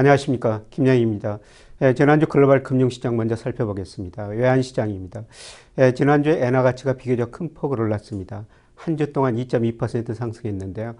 안녕하십니까. 김영희입니다. 예, 지난주 글로벌 금융시장 먼저 살펴보겠습니다. 외환시장입니다. 예, 지난주에 엔화 가치가 비교적 큰 폭으로 올랐습니다. 한 주 동안 2.2% 상승했는데요.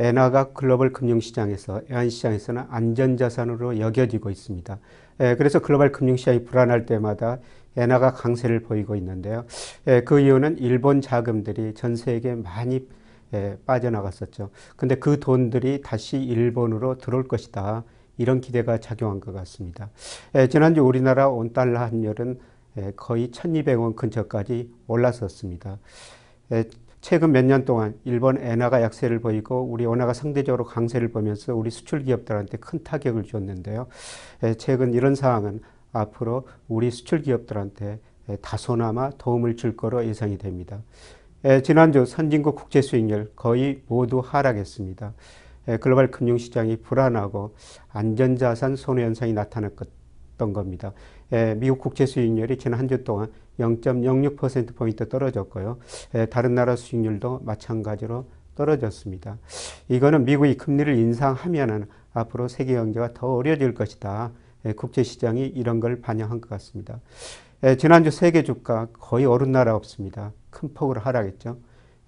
엔화가 글로벌 금융시장에서 외환시장에서는 안전자산으로 여겨지고 있습니다. 예, 그래서 글로벌 금융시장이 불안할 때마다 엔화가 강세를 보이고 있는데요. 예, 그 이유는 일본 자금들이 전 세계에 많이 예, 빠져나갔었죠. 근데 그 돈들이 다시 일본으로 들어올 것이다. 이런 기대가 작용한 것 같습니다. 예, 지난주 우리나라 온달러 환율은 예, 거의 1200원 근처까지 올랐었습니다. 예, 최근 몇 년 동안 일본 엔화가 약세를 보이고 우리 원화가 상대적으로 강세를 보면서 우리 수출 기업들한테 큰 타격을 줬는데요. 예, 최근 이런 상황은 앞으로 우리 수출 기업들한테 예, 다소나마 도움을 줄 거로 예상이 됩니다. 예, 지난주 선진국 국제 수익률 거의 모두 하락했습니다. 예, 글로벌 금융시장이 불안하고 안전자산 손해 현상이 나타났던 겁니다. 예, 미국 국제 수익률이 지난 한 주 동안 0.06%포인트 떨어졌고요. 다른 나라 수익률도 마찬가지로 떨어졌습니다. 이거는 미국이 금리를 인상하면은 앞으로 세계 경제가 더 어려질 것이다. 국제 시장이 이런 걸 반영한 것 같습니다. 지난주 세계 주가 거의 오른 나라 없습니다. 큰 폭으로 하락했죠.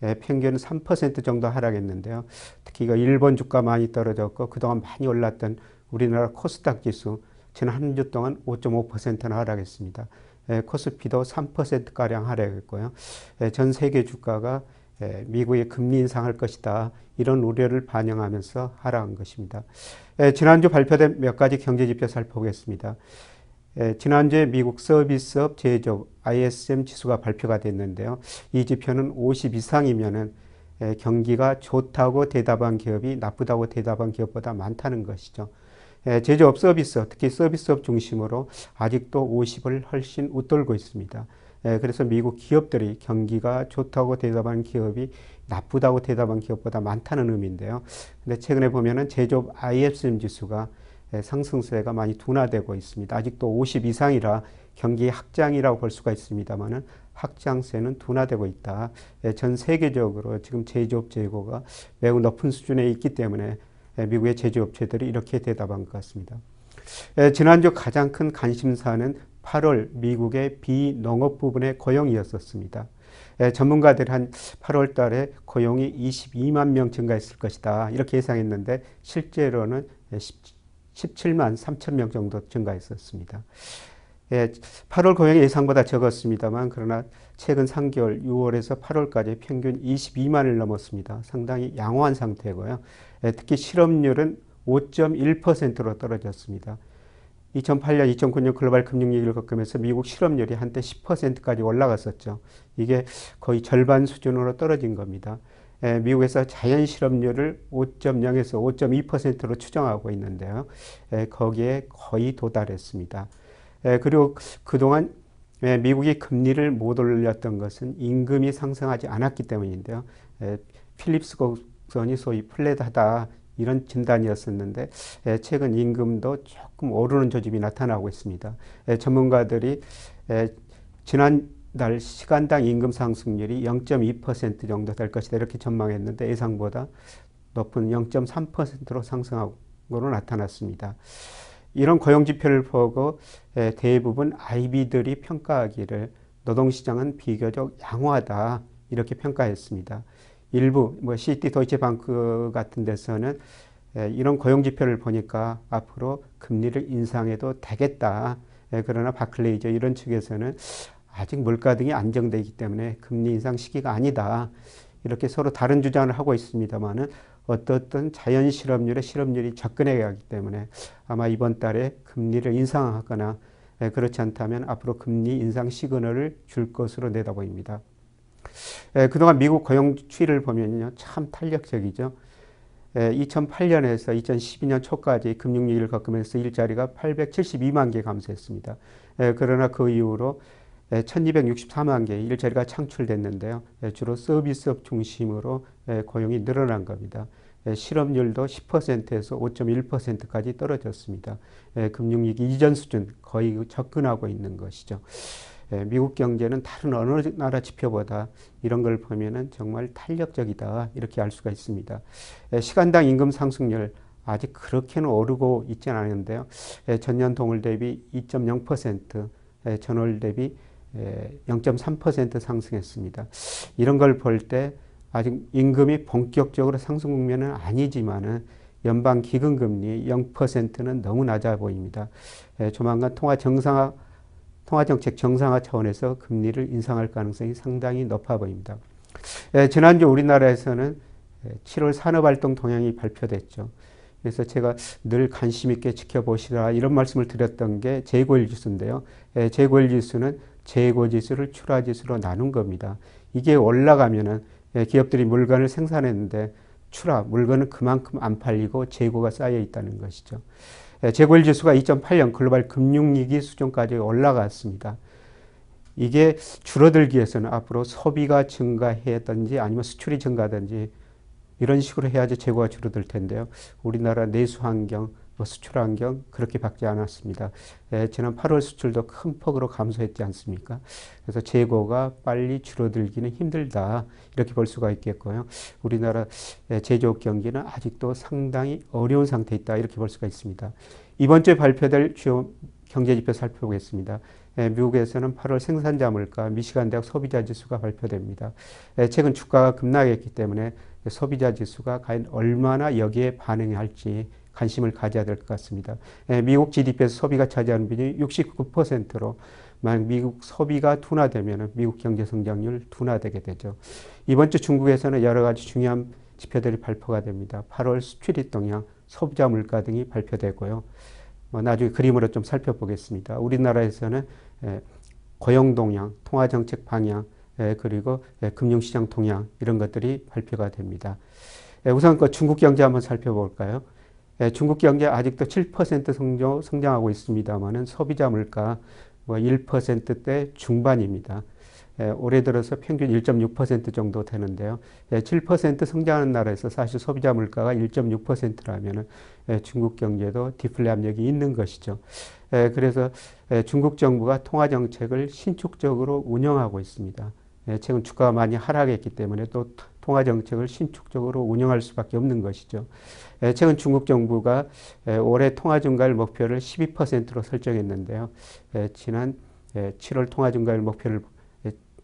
예, 평균 3% 정도 하락했는데요. 특히 이거 일본 주가 많이 떨어졌고 그동안 많이 올랐던 우리나라 코스닥 지수 지난 한 주 동안 5.5%나 하락했습니다. 예, 코스피도 3%가량 하락했고요. 예, 전 세계 주가가 예, 미국의 금리 인상할 것이다. 이런 우려를 반영하면서 하락한 것입니다. 예, 지난주 발표된 몇 가지 경제 지표 살펴보겠습니다. 예, 지난주에 미국 서비스업 제조업 ISM 지수가 발표가 됐는데요. 이 지표는 50 이상이면은 예, 경기가 좋다고 대답한 기업이 나쁘다고 대답한 기업보다 많다는 것이죠. 예, 제조업 서비스업, 특히 서비스업 중심으로 아직도 50을 훨씬 웃돌고 있습니다. 예, 그래서 미국 기업들이 경기가 좋다고 대답한 기업이 나쁘다고 대답한 기업보다 많다는 의미인데요. 근데 최근에 보면은 제조업 ISM 지수가 예, 상승세가 많이 둔화되고 있습니다. 아직도 50 이상이라 경기 확장이라고 볼 수가 있습니다만은 확장세는 둔화되고 있다. 예, 전 세계적으로 지금 제조업 재고가 매우 높은 수준에 있기 때문에 예, 미국의 제조업체들이 이렇게 대답한 것 같습니다. 지난주 가장 큰 관심사는 8월 미국의 비농업 부분의 고용이었었습니다. 전문가들 한 8월 달에 고용이 22만 명 증가했을 것이다. 이렇게 예상했는데 실제로는 17만 3천 명 정도 증가했었습니다. 예, 8월 고용이 예상보다 적었습니다만 그러나 최근 3개월 6월에서 8월까지 평균 22만을 넘었습니다. 상당히 양호한 상태고요. 예, 특히 실업률은 5.1%로 떨어졌습니다. 2008년, 2009년 글로벌 금융위기를 겪으면서 미국 실업률이 한때 10%까지 올라갔었죠. 이게 거의 절반 수준으로 떨어진 겁니다. 미국에서 자연 실업률을 5.0에서 5.2%로 추정하고 있는데요. 거기에 거의 도달했습니다. 그리고 그동안 미국이 금리를 못 올렸던 것은 임금이 상승하지 않았기 때문인데요. 필립스 곡선이 소위 플랫하다 이런 진단이었었는데 최근 임금도 조금 오르는 조짐이 나타나고 있습니다. 전문가들이 지난 달 시간당 임금 상승률이 0.2% 정도 될 것이다 이렇게 전망했는데 예상보다 높은 0.3%로 상승하고로 나타났습니다. 이런 고용 지표를 보고 대부분 IB들이 평가하기를 노동시장은 비교적 양호하다 이렇게 평가했습니다. 일부 뭐 시티 도이체방크 같은 데서는 이런 고용 지표를 보니까 앞으로 금리를 인상해도 되겠다. 그러나 바클레이저 이런 측에서는 아직 물가 등이 안정되기 때문에 금리 인상 시기가 아니다. 이렇게 서로 다른 주장을 하고 있습니다만은 어떻든 자연 실업률에 실업률이 접근해 가기 때문에 아마 이번 달에 금리를 인상하거나 그렇지 않다면 앞으로 금리 인상 시그널을 줄 것으로 내다보입니다. 그동안 미국 고용 추이를 보면요. 참 탄력적이죠. 2008년에서 2012년 초까지 금융위기를 겪으면서 일자리가 872만 개 감소했습니다. 그러나 그 이후로 1264만 개의 일자리가 창출됐는데요. 주로 서비스업 중심으로 고용이 늘어난 겁니다. 실업률도 10%에서 5.1%까지 떨어졌습니다. 금융위기 이전 수준 거의 접근하고 있는 것이죠. 미국 경제는 다른 어느 나라 지표보다 이런 걸 보면은 정말 탄력적이다 이렇게 알 수가 있습니다. 시간당 임금 상승률 아직 그렇게는 오르고 있지는 않은데요. 예, 전년 동월 대비 2.0%, 예, 전월 대비 0.3% 상승했습니다. 이런 걸 볼 때 아직 임금이 본격적으로 상승 국면은 아니지만은 연방 기금 금리 0%는 너무 낮아 보입니다. 조만간 통화 정상화 통화 정책 정상화 차원에서 금리를 인상할 가능성이 상당히 높아 보입니다. 지난주 우리나라에서는 7월 산업활동 동향이 발표됐죠. 그래서 제가 늘 관심 있게 지켜보시라 이런 말씀을 드렸던 게 재고일 지수인데요. 재고일 지수는 재고 지수를 출하 지수로 나눈 겁니다. 이게 올라가면은 기업들이 물건을 생산했는데 출하 물건은 그만큼 안 팔리고 재고가 쌓여 있다는 것이죠. 재고일 지수가 2.8년 글로벌 금융위기 수준까지 올라갔습니다. 이게 줄어들기 위해서는 앞으로 소비가 증가해야든지 아니면 수출이 증가하든지 이런 식으로 해야지 재고가 줄어들 텐데요. 우리나라 내수 환경, 뭐 수출 환경 그렇게 바뀌지 않았습니다. 예, 지난 8월 수출도 큰 폭으로 감소했지 않습니까? 그래서 재고가 빨리 줄어들기는 힘들다 이렇게 볼 수가 있겠고요. 우리나라 예, 제조업 경기는 아직도 상당히 어려운 상태에 있다 이렇게 볼 수가 있습니다. 이번 주에 발표될 주요 경제지표 살펴보겠습니다. 예, 미국에서는 8월 생산자 물가, 미시간 대학 소비자 지수가 발표됩니다. 예, 최근 주가가 급락했기 때문에 소비자 지수가 과연 얼마나 여기에 반응할지 관심을 가져야 될 것 같습니다. 예, 미국 GDP에서 소비가 차지하는 비중이 69%로 만약 미국 소비가 둔화되면 미국 경제 성장률 둔화되게 되죠. 이번 주 중국에서는 여러 가지 중요한 지표들이 발표가 됩니다. 8월 수출입 동향, 소비자 물가 등이 발표되고요. 뭐 나중에 그림으로 좀 살펴보겠습니다. 우리나라에서는 예, 고용 동향, 통화 정책 방향, 예, 그리고 예, 금융시장 동향 이런 것들이 발표가 됩니다. 우선 그 중국 경제 한번 살펴볼까요? 중국 경제 아직도 7% 성장, 성장하고 있습니다만은 소비자 물가 뭐 1%대 중반입니다. 예, 올해 들어서 평균 1.6% 정도 되는데요. 예, 7% 성장하는 나라에서 사실 소비자 물가가 1.6%라면 예, 중국 경제도 디플레 압력이 있는 것이죠. 예, 그래서 예, 중국 정부가 통화 정책을 신축적으로 운영하고 있습니다. 예, 최근 주가가 많이 하락했기 때문에 또 통화 정책을 신축적으로 운영할 수밖에 없는 것이죠. 예, 최근 중국 정부가 예, 올해 통화 증가율 목표를 12%로 설정했는데요. 예, 지난 7월 통화 증가율 목표를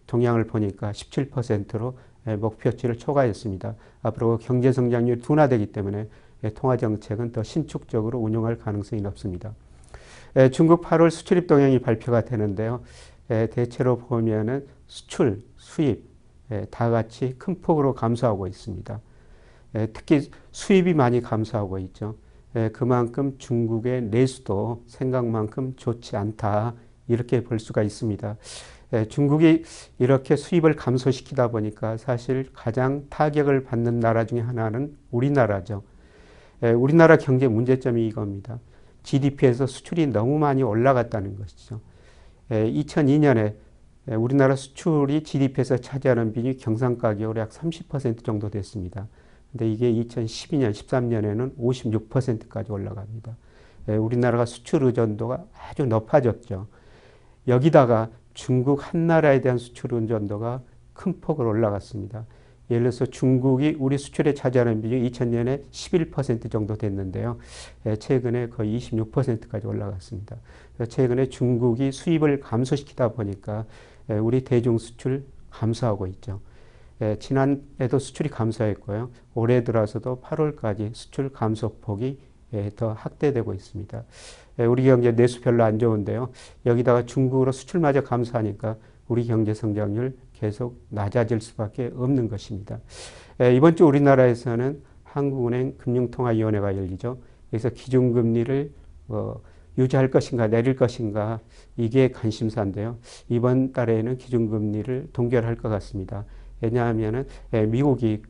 동향을 보니까 17%로 목표치를 초과했습니다. 앞으로 경제 성장률이 둔화되기 때문에 통화 정책은 더 신축적으로 운영할 가능성이 높습니다. 중국 8월 수출입 동향이 발표가 되는데요. 대체로 보면은 수출, 수입 다 같이 큰 폭으로 감소하고 있습니다. 특히 수입이 많이 감소하고 있죠. 그만큼 중국의 내수도 생각만큼 좋지 않다 이렇게 볼 수가 있습니다. 예, 중국이 이렇게 수입을 감소시키다 보니까 사실 가장 타격을 받는 나라 중에 하나는 우리나라죠. 예, 우리나라 경제 문제점이 이겁니다. GDP에서 수출이 너무 많이 올라갔다는 것이죠. 2002년에 예, 우리나라 수출이 GDP에서 차지하는 비중이 경상가격으로 약 30% 정도 됐습니다. 근데 이게 2012년, 13년에는 56%까지 올라갑니다. 우리나라가 수출 의존도가 아주 높아졌죠. 여기다가 중국 한 나라에 대한 수출 의존도가 큰 폭으로 올라갔습니다. 예를 들어서 중국이 우리 수출에 차지하는 비중이 2000년에 11% 정도 됐는데요. 예, 최근에 거의 26%까지 올라갔습니다. 최근에 중국이 수입을 감소시키다 보니까 예, 우리 대중 수출 감소하고 있죠. 예, 지난해도 수출이 감소했고요. 올해 들어서도 8월까지 수출 감소폭이 더 확대되고 있습니다. 예, 우리 경제 내수 별로 안 좋은데요. 여기다가 중국으로 수출마저 감소하니까 우리 경제 성장률 계속 낮아질 수밖에 없는 것입니다. 예, 이번 주 우리나라에서는 한국은행 금융통화위원회가 열리죠. 그래서 기준금리를 어, 유지할 것인가 내릴 것인가 이게 관심사인데요. 이번 달에는 기준금리를 동결할 것 같습니다. 왜냐하면 예, 미국이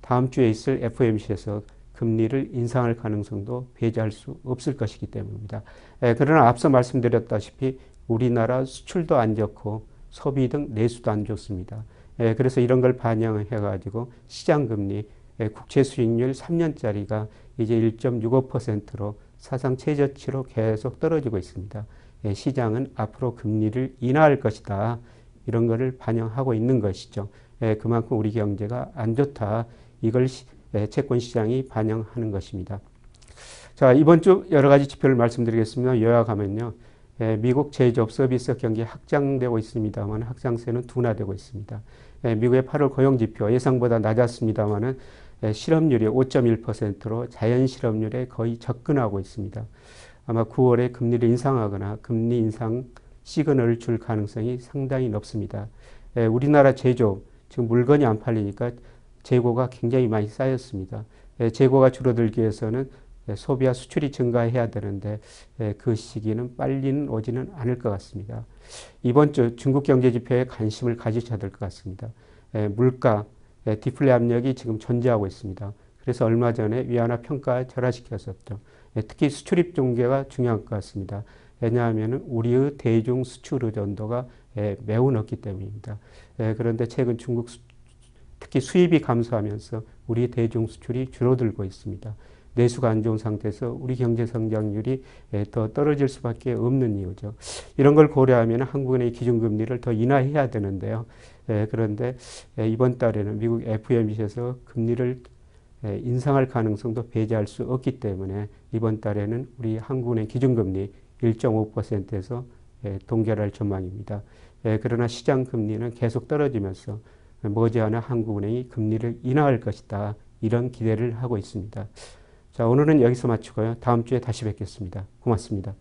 다음 주에 있을 FOMC에서 금리를 인상할 가능성도 배제할 수 없을 것이기 때문입니다. 예, 그러나 앞서 말씀드렸다시피 우리나라 수출도 안 좋고 소비 등 내수도 안 좋습니다. 예, 그래서 이런 걸 반영해 가지고 시장 금리 예, 국채 수익률 3년짜리가 이제 1.65%로 사상 최저치로 계속 떨어지고 있습니다. 예, 시장은 앞으로 금리를 인하할 것이다. 이런 것을 반영하고 있는 것이죠. 예, 그만큼 우리 경제가 안 좋다. 이걸 시, 예, 채권 시장이 반영하는 것입니다. 자, 이번 주 여러 가지 지표를 말씀드리겠습니다. 요약하면요. 예, 미국 제조업 서비스 경기 확장되고 있습니다만 확장세는 둔화되고 있습니다. 예, 미국의 8월 고용 지표 예상보다 낮았습니다만은 예, 실업률이 5.1%로 자연 실업률에 거의 접근하고 있습니다. 아마 9월에 금리를 인상하거나 금리 인상 시그널을 줄 가능성이 상당히 높습니다. 예, 우리나라 제조업 지금 물건이 안 팔리니까 재고가 굉장히 많이 쌓였습니다. 예, 재고가 줄어들기 위해서는 예, 소비와 수출이 증가해야 되는데 예, 그 시기는 빨리는 오지는 않을 것 같습니다. 이번 주 중국 경제 지표에 관심을 가지셔야 될 것 같습니다. 예, 물가, 디플레 압력이 지금 존재하고 있습니다. 그래서 얼마 전에 위안화 평가 절하시켰었죠. 특히 수출입 종계가 중요할 것 같습니다. 왜냐하면 우리의 대중 수출 의존도가 매우 높기 때문입니다. 그런데 최근 중국 특히 수입이 감소하면서 우리 대중 수출이 줄어들고 있습니다. 내수가 안 좋은 상태에서 우리 경제 성장률이 더 떨어질 수밖에 없는 이유죠. 이런 걸 고려하면 한국은행 기준금리를 더 인하해야 되는데요. 그런데 이번 달에는 미국 FOMC에서 금리를 인상할 가능성도 배제할 수 없기 때문에 이번 달에는 우리 한국은행 기준금리 1.5%에서 동결할 전망입니다. 그러나 시장 금리는 계속 떨어지면서 머지않아 한국은행이 금리를 인하할 것이다. 이런 기대를 하고 있습니다. 자, 오늘은 여기서 마치고요. 다음 주에 다시 뵙겠습니다. 고맙습니다.